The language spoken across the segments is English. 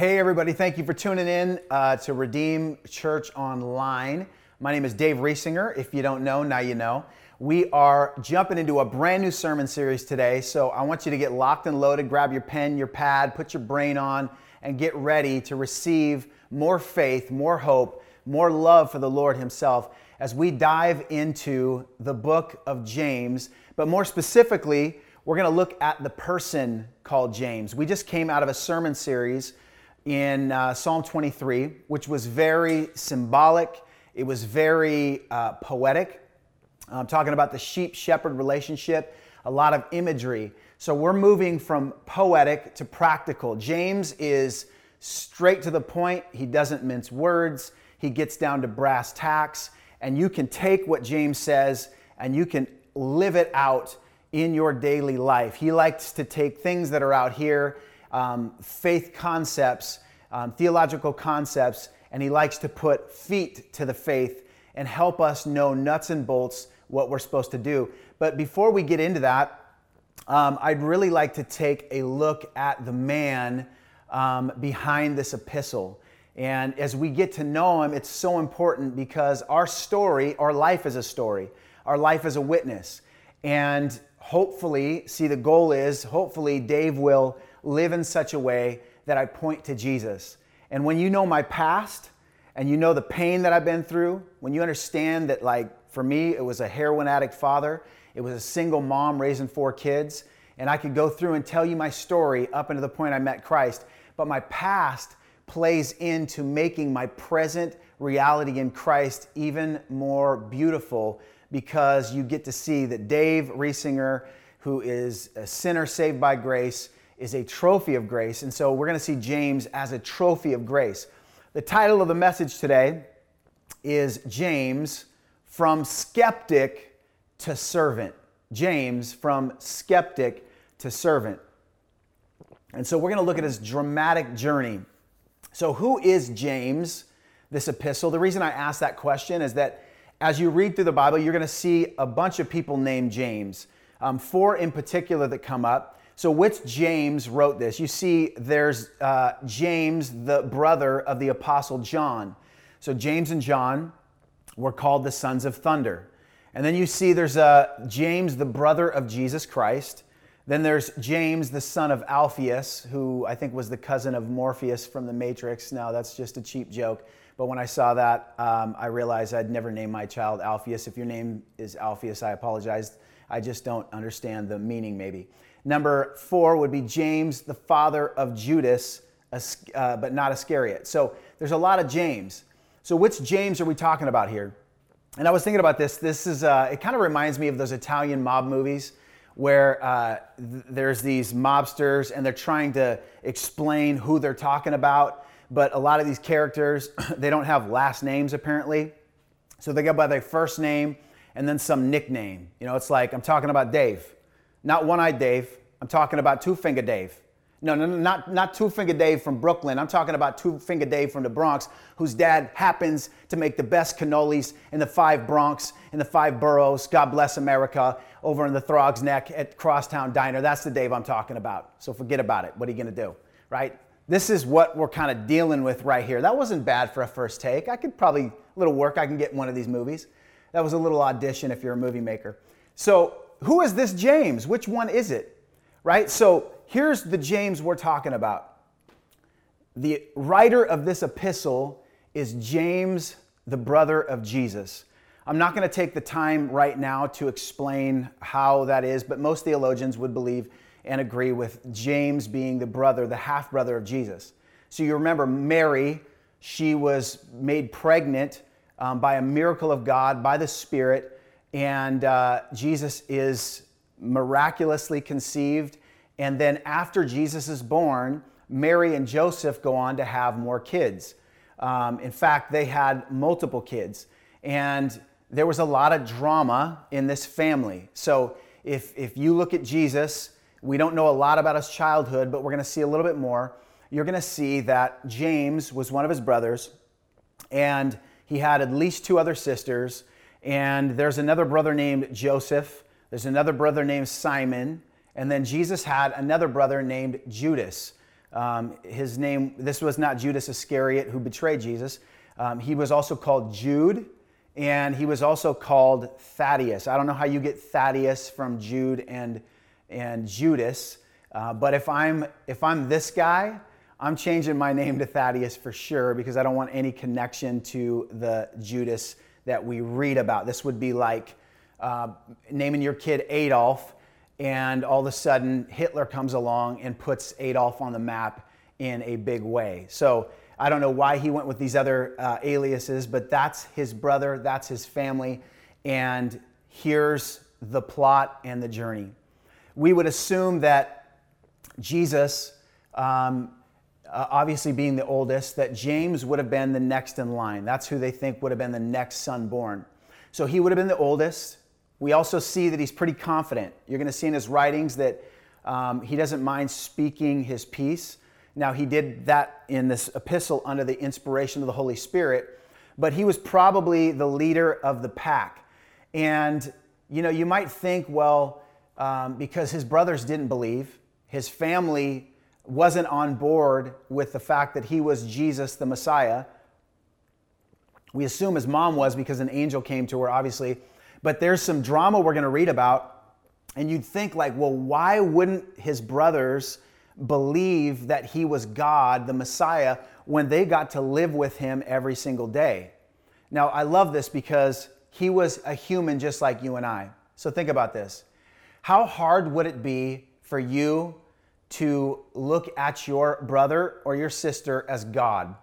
Hey, everybody, thank you for tuning in uh, to Redeem Church Online. My name is Dave Riesinger. If you don't know, now you know. We are jumping into a brand new sermon series today, so I want you to get locked and loaded, grab your pen, your pad, put your brain on, and get ready to receive more faith, more hope, more love for the Lord Himself as we dive into the book of James, but more specifically, we're going to look at the person called James. We just came out of a sermon series in uh, Psalm 23, which was very symbolic, it was very uh, poetic. I'm talking about the sheep shepherd relationship, a lot of imagery. So we're moving from poetic to practical. James is straight to the point, he doesn't mince words, he gets down to brass tacks, and you can take what James says and you can live it out in your daily life. He likes to take things that are out here, um, faith concepts, um, theological concepts, and he likes to put feet to the faith and help us know nuts and bolts what we're supposed to do. But before we get into that, um, I'd really like to take a look at the man um, behind this epistle. And as we get to know him, it's so important because our story, our life is a story, our life is a witness. And hopefully, see, the goal is hopefully Dave will live in such a way that I point to Jesus. And when you know my past and you know the pain that I've been through, when you understand that, like, for me, it was a heroin addict father, it was a single mom raising four kids, and I could go through and tell you my story up until the point I met Christ. But my past plays into making my present reality in Christ even more beautiful because you get to see that Dave Riesinger, who is a sinner saved by grace, is a trophy of grace. And so we're going to see James as a trophy of grace. The title of the message today is James from skeptic to servant. James from skeptic to servant. And so we're going to look at his dramatic journey. So, who is James, this epistle? The reason I ask that question is that as you read through the Bible, you're going to see a bunch of people named James, um, four in particular that come up. So, which James wrote this? You see, there's uh, James, the brother of the Apostle John. So, James and John were called the sons of thunder. And then you see there's uh, James, the brother of Jesus Christ. Then there's James, the son of Alphaeus, who I think was the cousin of Morpheus from the Matrix. Now, that's just a cheap joke. But when I saw that, um, I realized I'd never name my child Alphaeus. If your name is Alphaeus, I apologize. I just don't understand the meaning, maybe. Number four would be James, the father of Judas, uh, but not Iscariot. So there's a lot of James. So which James are we talking about here? And I was thinking about this. This is, uh, it kind of reminds me of those Italian mob movies where uh, th- there's these mobsters and they're trying to explain who they're talking about. But a lot of these characters, they don't have last names apparently. So they go by their first name and then some nickname. You know, it's like, I'm talking about Dave. Not One Eyed Dave. I'm talking about Two Finger Dave. No, no, no, not, not Two Finger Dave from Brooklyn. I'm talking about Two Finger Dave from the Bronx, whose dad happens to make the best cannolis in the five Bronx, in the five boroughs. God bless America, over in the Throgs Neck at Crosstown Diner. That's the Dave I'm talking about. So forget about it. What are you going to do? Right? This is what we're kind of dealing with right here. That wasn't bad for a first take. I could probably, a little work, I can get in one of these movies. That was a little audition if you're a movie maker. So, who is this James? Which one is it? Right? So, here's the James we're talking about. The writer of this epistle is James, the brother of Jesus. I'm not going to take the time right now to explain how that is, but most theologians would believe and agree with James being the brother, the half brother of Jesus. So you remember Mary, she was made pregnant um, by a miracle of God, by the Spirit, and uh, Jesus is miraculously conceived and then after Jesus is born, Mary and Joseph go on to have more kids. Um, in fact, they had multiple kids. And there was a lot of drama in this family. So if, if you look at Jesus, we don't know a lot about his childhood, but we're going to see a little bit more. You're going to see that James was one of his brothers, and he had at least two other sisters. And there's another brother named Joseph, there's another brother named Simon, and then Jesus had another brother named Judas. Um, his name, this was not Judas Iscariot who betrayed Jesus. Um, he was also called Jude, and he was also called Thaddeus. I don't know how you get Thaddeus from Jude and, and Judas, uh, but if I'm, if I'm this guy, I'm changing my name to Thaddeus for sure because I don't want any connection to the Judas that we read about. This would be like uh, naming your kid Adolf, and all of a sudden Hitler comes along and puts Adolf on the map in a big way. So I don't know why he went with these other uh, aliases, but that's his brother, that's his family, and here's the plot and the journey. We would assume that Jesus um, uh, obviously being the oldest, that James would have been the next in line. That's who they think would have been the next son born. So he would have been the oldest. We also see that he's pretty confident. You're going to see in his writings that um, he doesn't mind speaking his piece. Now, he did that in this epistle under the inspiration of the Holy Spirit, but he was probably the leader of the pack. And, you know, you might think, well, um, because his brothers didn't believe, his family wasn't on board with the fact that he was Jesus the Messiah. We assume his mom was because an angel came to her, obviously. But there's some drama we're going to read about. And you'd think, like, well, why wouldn't his brothers believe that he was God, the Messiah, when they got to live with him every single day? Now, I love this because he was a human just like you and I. So think about this. How hard would it be for you to look at your brother or your sister as God,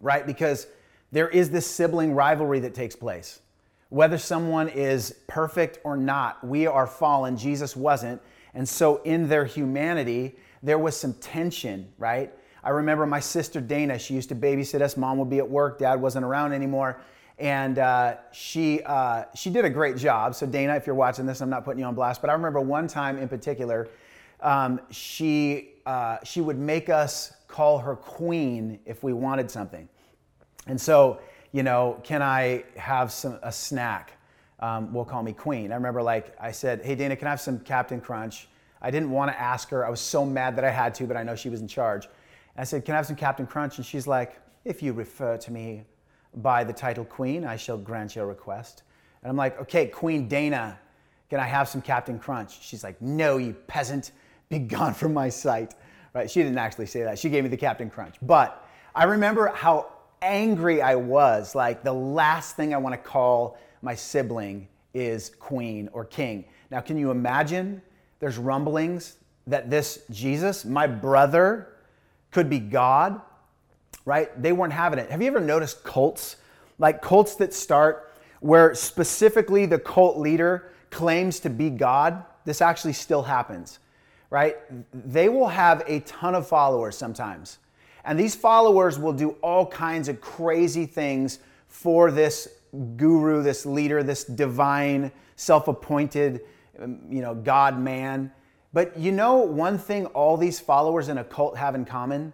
right? Because there is this sibling rivalry that takes place. Whether someone is perfect or not, we are fallen, Jesus wasn't. And so in their humanity, there was some tension, right? I remember my sister Dana, she used to babysit us. Mom would be at work, dad wasn't around anymore. And uh, she, uh, she did a great job. So, Dana, if you're watching this, I'm not putting you on blast, but I remember one time in particular, um, she, uh, she would make us call her queen if we wanted something. And so, you know, can I have some, a snack? Um, will call me queen. I remember like I said, hey Dana, can I have some Captain Crunch? I didn't want to ask her. I was so mad that I had to, but I know she was in charge. And I said, can I have some Captain Crunch? And she's like, if you refer to me by the title queen, I shall grant your request. And I'm like, okay, Queen Dana, can I have some Captain Crunch? She's like, no, you peasant be gone from my sight. Right? She didn't actually say that. She gave me the Captain Crunch. But I remember how angry I was. Like the last thing I want to call my sibling is queen or king. Now, can you imagine? There's rumblings that this Jesus, my brother, could be God, right? They weren't having it. Have you ever noticed cults? Like cults that start where specifically the cult leader claims to be God? This actually still happens right? They will have a ton of followers sometimes. And these followers will do all kinds of crazy things for this guru, this leader, this divine, self appointed, um, you know, God man. But you know one thing all these followers in a cult have in common?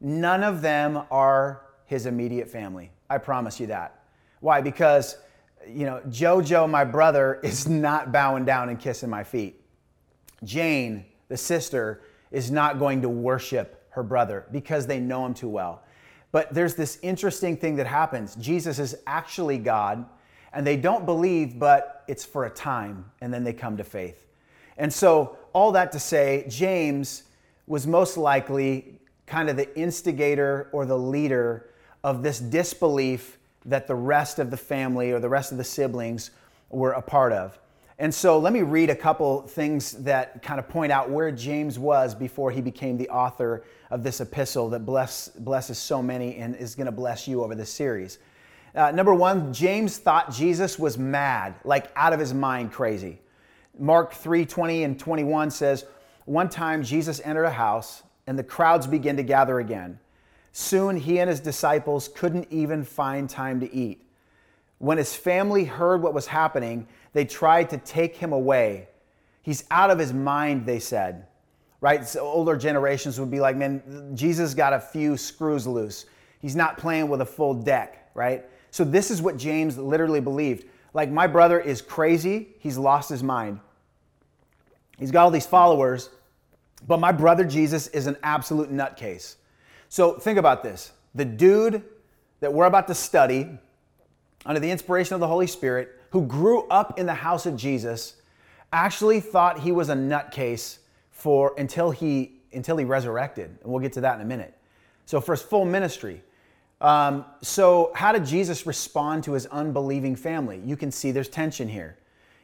None of them are his immediate family. I promise you that. Why? Because, you know, JoJo, my brother, is not bowing down and kissing my feet. Jane, the sister, is not going to worship her brother because they know him too well. But there's this interesting thing that happens. Jesus is actually God, and they don't believe, but it's for a time, and then they come to faith. And so, all that to say, James was most likely kind of the instigator or the leader of this disbelief that the rest of the family or the rest of the siblings were a part of. And so let me read a couple things that kind of point out where James was before he became the author of this epistle that bless, blesses so many and is going to bless you over this series. Uh, number one, James thought Jesus was mad, like out of his mind crazy. Mark 3 20 and 21 says, One time Jesus entered a house and the crowds began to gather again. Soon he and his disciples couldn't even find time to eat. When his family heard what was happening, they tried to take him away. He's out of his mind, they said. Right? So older generations would be like, man, Jesus got a few screws loose. He's not playing with a full deck, right? So this is what James literally believed. Like, my brother is crazy. He's lost his mind. He's got all these followers, but my brother Jesus is an absolute nutcase. So think about this. The dude that we're about to study under the inspiration of the Holy Spirit, who grew up in the house of Jesus, actually thought he was a nutcase for until he until he resurrected. And we'll get to that in a minute. So for his full ministry. Um, so how did Jesus respond to his unbelieving family? You can see there's tension here.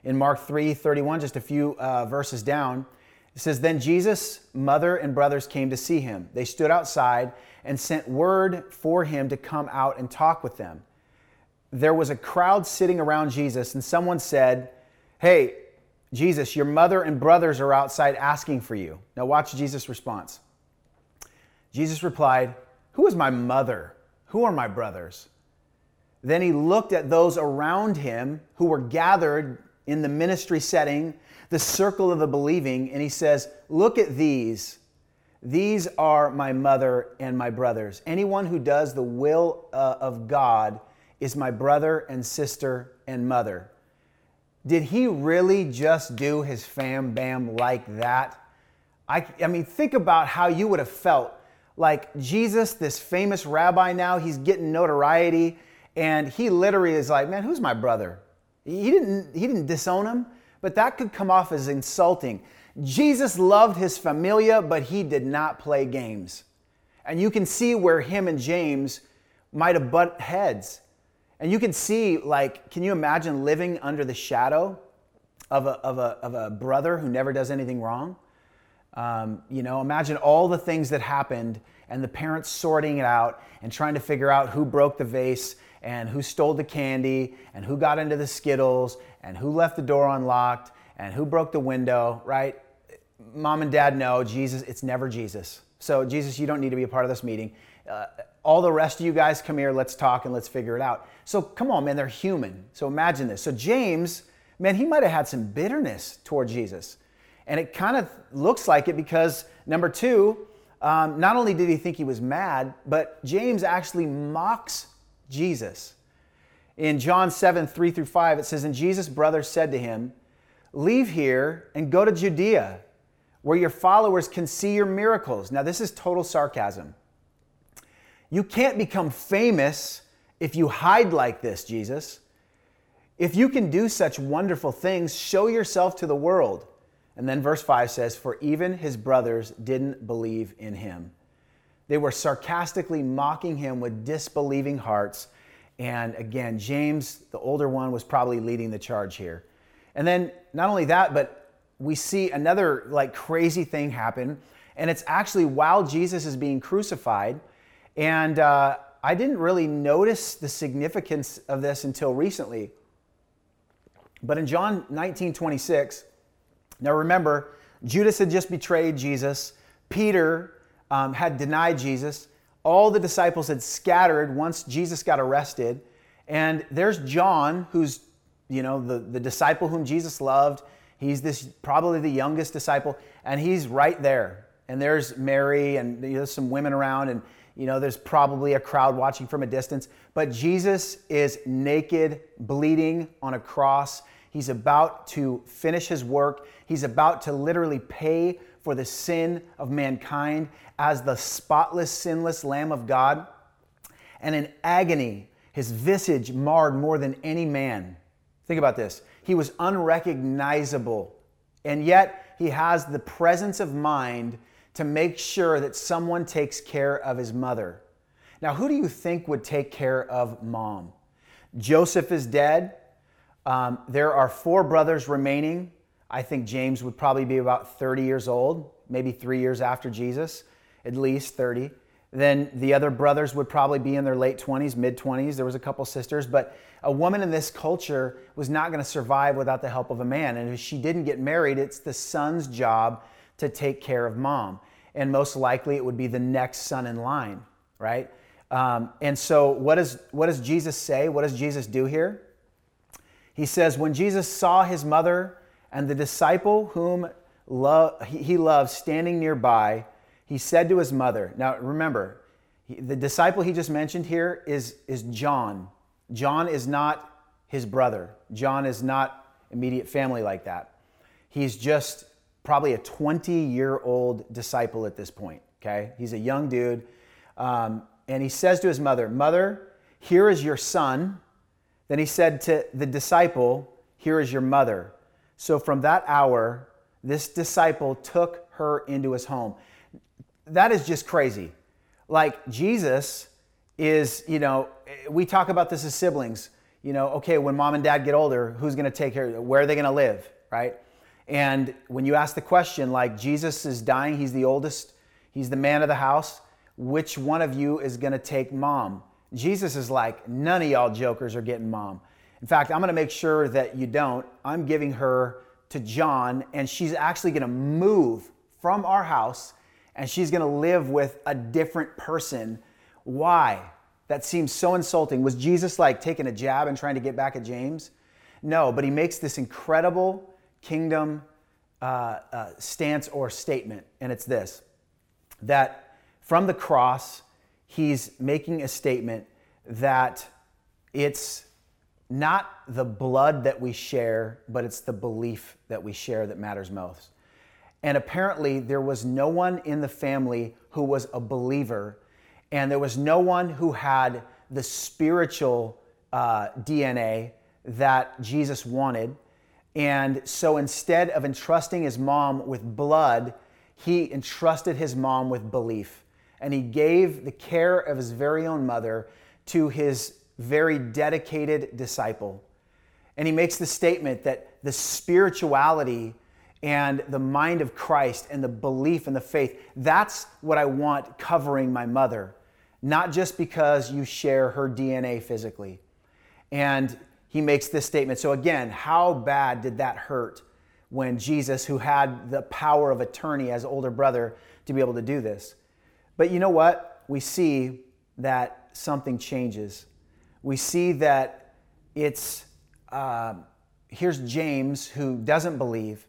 In Mark 3 31, just a few uh, verses down, it says, Then Jesus' mother and brothers came to see him. They stood outside and sent word for him to come out and talk with them. There was a crowd sitting around Jesus, and someone said, Hey, Jesus, your mother and brothers are outside asking for you. Now, watch Jesus' response. Jesus replied, Who is my mother? Who are my brothers? Then he looked at those around him who were gathered in the ministry setting, the circle of the believing, and he says, Look at these. These are my mother and my brothers. Anyone who does the will uh, of God is my brother and sister and mother. Did he really just do his fam bam like that? I, I mean, think about how you would have felt. Like Jesus, this famous rabbi now, he's getting notoriety, and he literally is like, man, who's my brother? He didn't, he didn't disown him, but that could come off as insulting. Jesus loved his familia, but he did not play games. And you can see where him and James might have butt heads. And you can see, like, can you imagine living under the shadow of a, of a, of a brother who never does anything wrong? Um, you know, imagine all the things that happened and the parents sorting it out and trying to figure out who broke the vase and who stole the candy and who got into the Skittles and who left the door unlocked and who broke the window, right? Mom and dad know Jesus, it's never Jesus. So, Jesus, you don't need to be a part of this meeting. Uh, all the rest of you guys come here, let's talk and let's figure it out. So come on, man, they're human. So imagine this. So James, man, he might have had some bitterness toward Jesus. And it kind of looks like it because, number two, um, not only did he think he was mad, but James actually mocks Jesus. In John 7, 3 through 5, it says, And Jesus' brother said to him, Leave here and go to Judea, where your followers can see your miracles. Now, this is total sarcasm. You can't become famous if you hide like this, Jesus. If you can do such wonderful things, show yourself to the world. And then verse 5 says, For even his brothers didn't believe in him. They were sarcastically mocking him with disbelieving hearts. And again, James, the older one, was probably leading the charge here. And then not only that, but we see another like crazy thing happen. And it's actually while Jesus is being crucified, and uh, I didn't really notice the significance of this until recently. But in John 19 26, now remember, Judas had just betrayed Jesus, Peter um, had denied Jesus, all the disciples had scattered once Jesus got arrested. And there's John, who's you know the, the disciple whom Jesus loved. He's this probably the youngest disciple, and he's right there. And there's Mary, and there's some women around, and you know, there's probably a crowd watching from a distance, but Jesus is naked, bleeding on a cross. He's about to finish his work. He's about to literally pay for the sin of mankind as the spotless, sinless Lamb of God. And in agony, his visage marred more than any man. Think about this. He was unrecognizable, and yet he has the presence of mind to make sure that someone takes care of his mother. Now, who do you think would take care of mom? Joseph is dead. Um, there are four brothers remaining. I think James would probably be about 30 years old, maybe three years after Jesus, at least 30. Then the other brothers would probably be in their late 20s, mid 20s. There was a couple sisters, but a woman in this culture was not going to survive without the help of a man. And if she didn't get married, it's the son's job to take care of mom and most likely it would be the next son in line, right? Um, and so, what does, what does Jesus say? What does Jesus do here? He says, When Jesus saw his mother and the disciple whom lo- he loved standing nearby, he said to his mother, Now remember, the disciple he just mentioned here is, is John. John is not his brother, John is not immediate family like that. He's just probably a 20 year old disciple at this point. Okay, he's a young dude. Um, and he says to his mother, Mother, here is your son. Then he said to the disciple, Here is your mother. So from that hour, this disciple took her into his home. That is just crazy. Like Jesus is, you know, we talk about this as siblings. You know, okay, when mom and dad get older, who's going to take care? Where are they going to live, right? And when you ask the question, like Jesus is dying, he's the oldest, he's the man of the house. Which one of you is going to take mom? Jesus is like, none of y'all jokers are getting mom. In fact, I'm going to make sure that you don't. I'm giving her to John, and she's actually going to move from our house and she's going to live with a different person. Why? That seems so insulting. Was Jesus like taking a jab and trying to get back at James? No, but he makes this incredible kingdom uh, uh, stance or statement, and it's this that from the cross, he's making a statement that it's not the blood that we share, but it's the belief that we share that matters most. And apparently, there was no one in the family who was a believer, and there was no one who had the spiritual uh, DNA that Jesus wanted. And so instead of entrusting his mom with blood, he entrusted his mom with belief. And he gave the care of his very own mother to his very dedicated disciple. And he makes the statement that the spirituality and the mind of Christ and the belief and the faith, that's what I want covering my mother, not just because you share her DNA physically. And he makes this statement. So, again, how bad did that hurt when Jesus, who had the power of attorney as older brother, to be able to do this? But you know what? We see that something changes we see that it's uh, here's James who doesn't believe,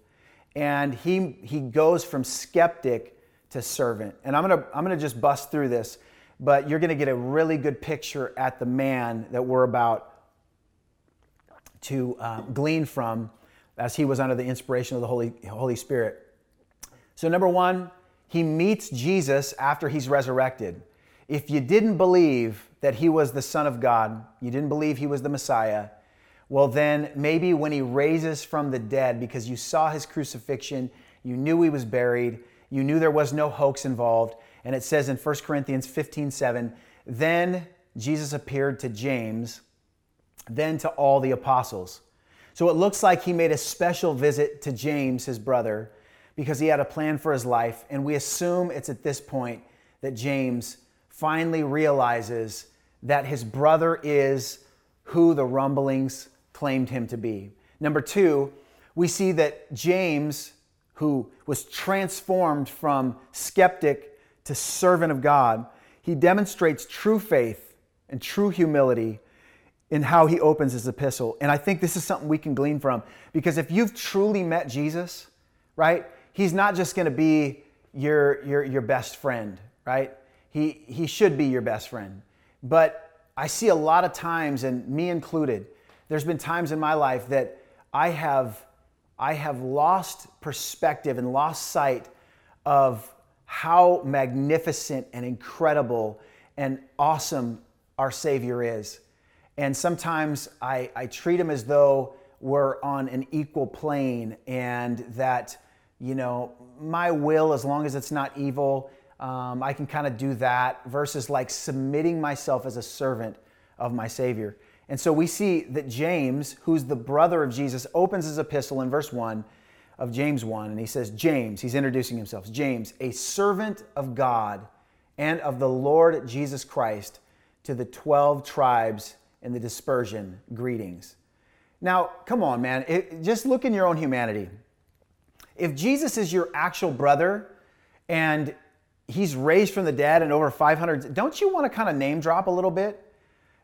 and he he goes from skeptic to servant. And I'm gonna I'm gonna just bust through this, but you're gonna get a really good picture at the man that we're about to uh, glean from as he was under the inspiration of the Holy Holy Spirit. So number one, he meets Jesus after he's resurrected. If you didn't believe that he was the Son of God, you didn't believe he was the Messiah, well, then maybe when he raises from the dead, because you saw his crucifixion, you knew he was buried, you knew there was no hoax involved, and it says in 1 Corinthians 15 7, then Jesus appeared to James, then to all the apostles. So it looks like he made a special visit to James, his brother, because he had a plan for his life, and we assume it's at this point that James finally realizes that his brother is who the rumblings claimed him to be. Number two, we see that James, who was transformed from skeptic to servant of God, he demonstrates true faith and true humility in how he opens his epistle. And I think this is something we can glean from because if you've truly met Jesus, right, he's not just going to be your, your, your best friend, right? he, he should be your best friend. But I see a lot of times, and me included, there's been times in my life that I have, I have lost perspective and lost sight of how magnificent and incredible and awesome our Savior is. And sometimes I, I treat him as though we're on an equal plane and that, you know, my will, as long as it's not evil, um, I can kind of do that versus like submitting myself as a servant of my Savior. And so we see that James, who's the brother of Jesus, opens his epistle in verse 1 of James 1, and he says, James, he's introducing himself, James, a servant of God and of the Lord Jesus Christ, to the 12 tribes in the dispersion, greetings. Now, come on, man, it, just look in your own humanity. If Jesus is your actual brother and he's raised from the dead and over 500. Don't you want to kind of name drop a little bit?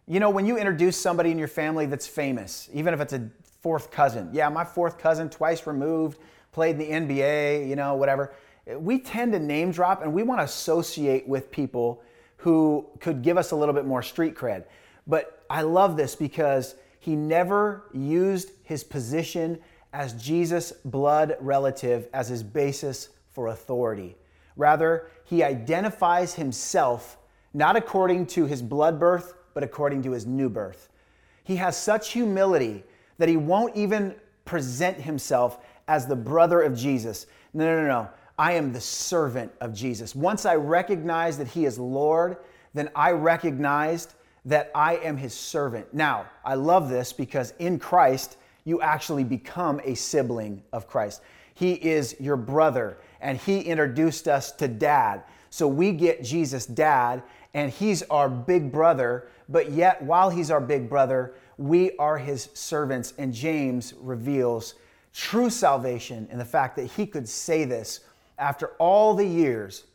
You know, when you introduce somebody in your family that's famous, even if it's a fourth cousin, yeah, my fourth cousin, twice removed, played in the NBA, you know, whatever. We tend to name drop and we want to associate with people who could give us a little bit more street cred. But I love this because he never used his position as Jesus' blood relative as his basis for authority. Rather, he identifies himself not according to his blood birth, but according to his new birth. He has such humility that he won't even present himself as the brother of Jesus. No, no, no, no. I am the servant of Jesus. Once I recognize that he is Lord, then I recognized that I am his servant. Now, I love this because in Christ, you actually become a sibling of Christ. He is your brother, and he introduced us to dad. So we get Jesus' dad, and he's our big brother, but yet, while he's our big brother, we are his servants. And James reveals true salvation in the fact that he could say this after all the years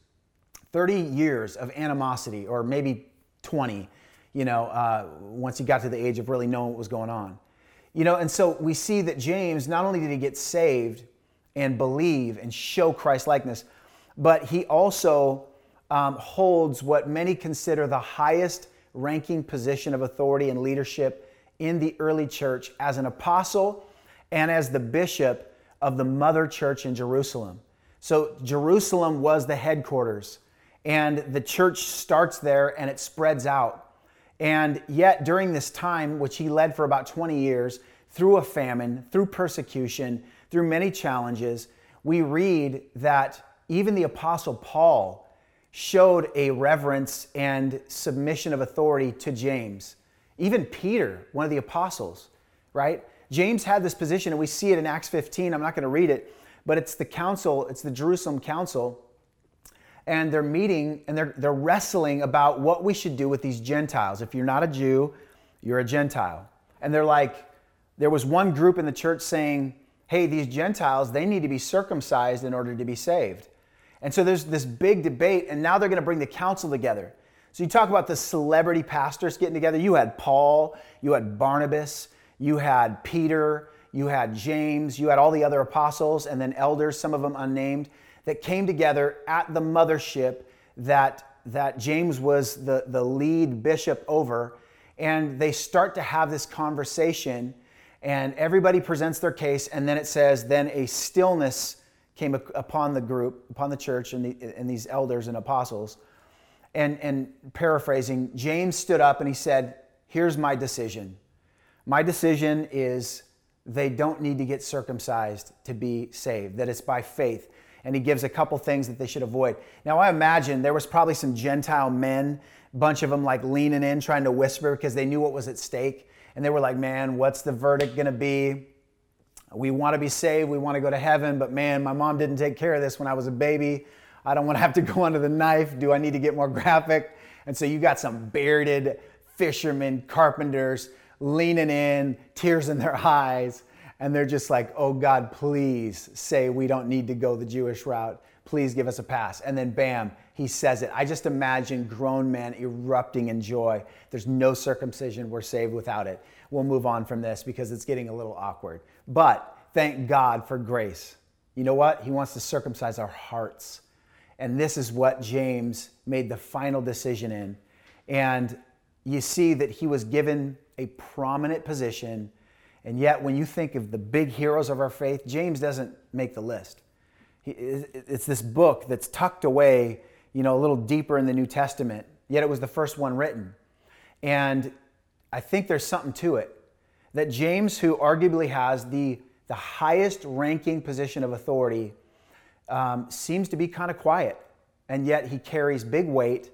30 years of animosity, or maybe 20, you know, uh, once he got to the age of really knowing what was going on. You know, and so we see that James, not only did he get saved and believe and show Christ likeness, but he also um, holds what many consider the highest ranking position of authority and leadership in the early church as an apostle and as the bishop of the mother church in Jerusalem. So, Jerusalem was the headquarters, and the church starts there and it spreads out. And yet, during this time, which he led for about 20 years, through a famine, through persecution, through many challenges, we read that even the Apostle Paul showed a reverence and submission of authority to James. Even Peter, one of the apostles, right? James had this position, and we see it in Acts 15. I'm not going to read it, but it's the council, it's the Jerusalem council and they're meeting and they're, they're wrestling about what we should do with these Gentiles. If you're not a Jew, you're a Gentile. And they're like, there was one group in the church saying, hey, these Gentiles, they need to be circumcised in order to be saved. And so there's this big debate, and now they're going to bring the council together. So you talk about the celebrity pastors getting together. You had Paul, you had Barnabas, you had Peter, you had James, you had all the other apostles, and then elders, some of them unnamed that came together at the mothership that, that James was the, the lead bishop over. And they start to have this conversation, and everybody presents their case. And then it says, then a stillness came upon the group, upon the church, and, the, and these elders and apostles. And, and paraphrasing, James stood up and he said, Here's my decision. My decision is they don't need to get circumcised to be saved, that it's by faith and he gives a couple things that they should avoid. Now, I imagine there was probably some Gentile men, bunch of them like leaning in, trying to whisper because they knew what was at stake. And they were like, man, what's the verdict going to be? We want to be saved. We want to go to heaven. But man, my mom didn't take care of this when I was a baby. I don't want to have to go under the knife. Do I need to get more graphic? And so you got some bearded fishermen, carpenters leaning in, tears in their eyes and they're just like, oh God, please say we don't need to go the Jewish route. Please give us a pass. And then bam, he says it. I just imagine grown men erupting in joy. There's no circumcision. We're saved without it. We'll move on from this because it's getting a little awkward. But thank God for grace. You know what? He wants to circumcise our hearts. And this is what James made the final decision in. And you see that he was given a prominent position and yet, when you think of the big heroes of our faith, James doesn't make the list. it's this book that's tucked away, you know, a little deeper in the New Testament, yet it was the first one written. And I think there's something to it that James, who arguably has the, the highest ranking position of authority, um, seems to be kind of quiet. And yet he carries big weight.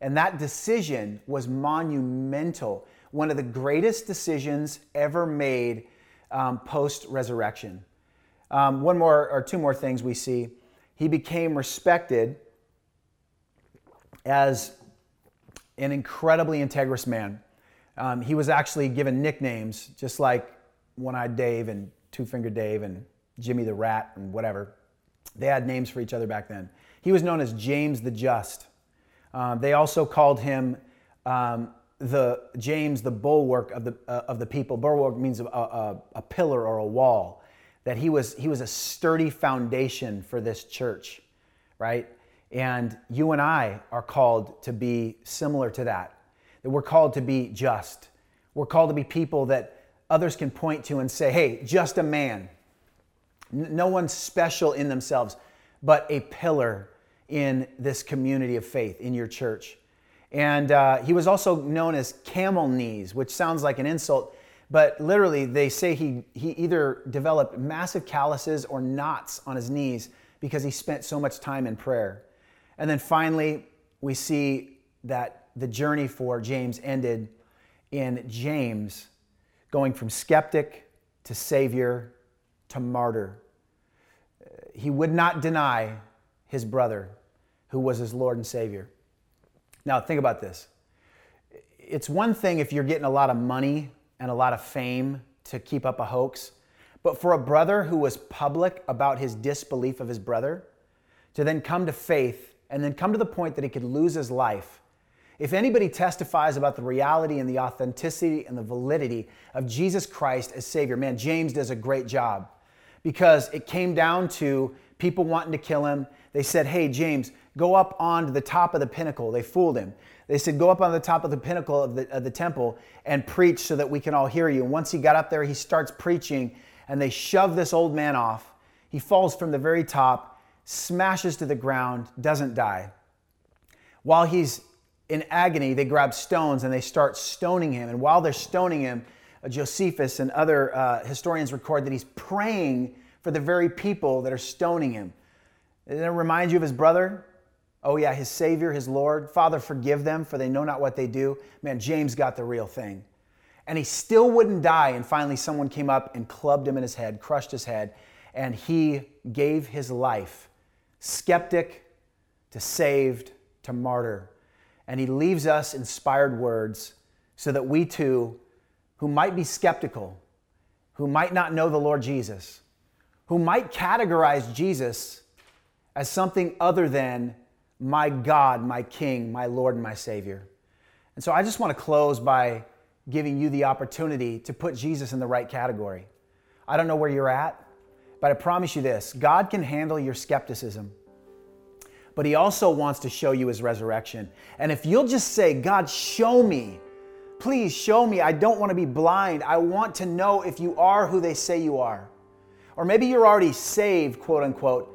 And that decision was monumental one of the greatest decisions ever made um, post resurrection. Um, one more or two more things we see. He became respected as an incredibly integrous man. Um, he was actually given nicknames, just like One Eyed Dave and Two Finger Dave and Jimmy the Rat and whatever. They had names for each other back then. He was known as James the Just. Uh, they also called him um, the James the bulwark of the uh, of the people. Bulwark means a, a, a, pillar or a wall. That he was he was a sturdy foundation for this church, right? And you and I are called to be similar to that. That we're called to be just. We're called to be people that others can point to and say, "Hey, just a man." no one special in themselves, but a pillar in this community of faith in your church. And uh, he was also known as camel knees, which sounds like an insult, but literally they say he, he either developed massive calluses or knots on his knees because he spent so much time in prayer. And then finally, we see that the journey for James ended in James going from skeptic to savior to martyr. He would not deny his brother, who was his Lord and Savior. Now, think about this. It's one thing if you're getting a lot of money and a lot of fame to keep up a hoax, but for a brother who was public about his disbelief of his brother, to then come to faith and then come to the point that he could lose his life. If anybody testifies about the reality and the authenticity and the validity of Jesus Christ as Savior, man, James does a great job because it came down to people wanting to kill him. They said, Hey, James, go up onto the top of the pinnacle. They fooled him. They said, Go up on the top of the pinnacle of the, of the temple and preach so that we can all hear you. And once he got up there, he starts preaching, and they shove this old man off. He falls from the very top, smashes to the ground, doesn't die. While he's in agony, they grab stones and they start stoning him. And while they're stoning him, uh, Josephus and other uh, historians record that he's praying for the very people that are stoning him. Doesn't it remind you of his brother? Oh, yeah, his Savior, his Lord. Father, forgive them, for they know not what they do. Man, James got the real thing. And he still wouldn't die. And finally, someone came up and clubbed him in his head, crushed his head, and he gave his life, skeptic to saved to martyr. And he leaves us inspired words so that we too, who might be skeptical, who might not know the Lord Jesus, who might categorize Jesus as something other than my God, my King, my Lord, and my Savior. And so I just want to close by giving you the opportunity to put Jesus in the right category. I don't know where you're at, but I promise you this God can handle your skepticism, but He also wants to show you His resurrection. And if you'll just say, God, show me, please show me, I don't want to be blind. I want to know if you are who they say you are. Or maybe you're already saved, quote unquote,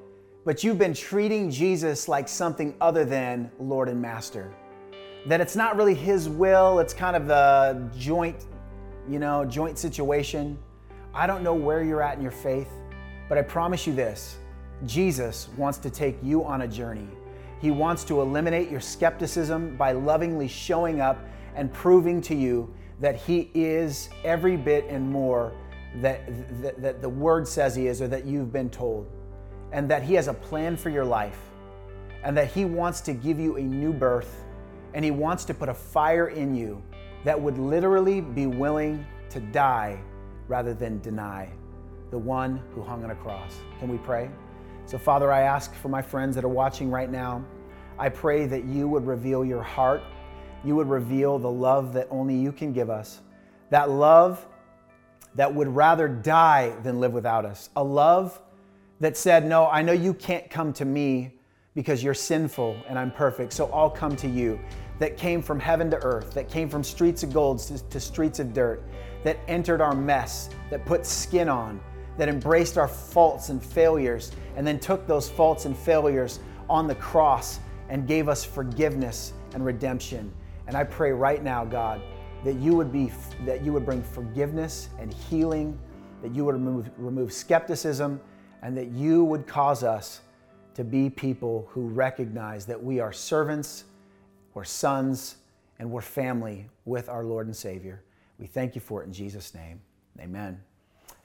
but you've been treating Jesus like something other than Lord and Master. That it's not really His will, it's kind of a joint, you know, joint situation. I don't know where you're at in your faith, but I promise you this Jesus wants to take you on a journey. He wants to eliminate your skepticism by lovingly showing up and proving to you that He is every bit and more that, that, that the Word says He is or that you've been told and that He has a plan for your life, and that He wants to give you a new birth, and He wants to put a fire in you that would literally be willing to die rather than deny the one who hung on a cross. Can we pray? So, Father, I ask for my friends that are watching right now, I pray that you would reveal your heart. You would reveal the love that only you can give us. That love that would rather die than live without us. A love that said, No, I know you can't come to me because you're sinful and I'm perfect, so I'll come to you. That came from heaven to earth, that came from streets of gold to, to streets of dirt, that entered our mess, that put skin on, that embraced our faults and failures, and then took those faults and failures on the cross and gave us forgiveness and redemption. And I pray right now, God, that you would be that you would bring forgiveness and healing, that you would remove, remove skepticism and that you would cause us to be people who recognize that we are servants, we're sons, and we're family with our Lord and Savior. We thank you for it in Jesus' name. Amen.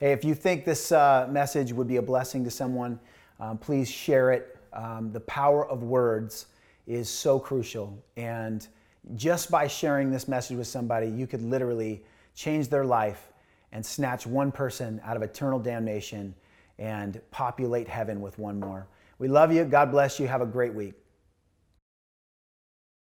Hey, if you think this uh, message would be a blessing to someone, um, please share it. Um, the power of words is so crucial. And just by sharing this message with somebody, you could literally change their life and snatch one person out of eternal damnation and populate heaven with one more. We love you. God bless you. Have a great week.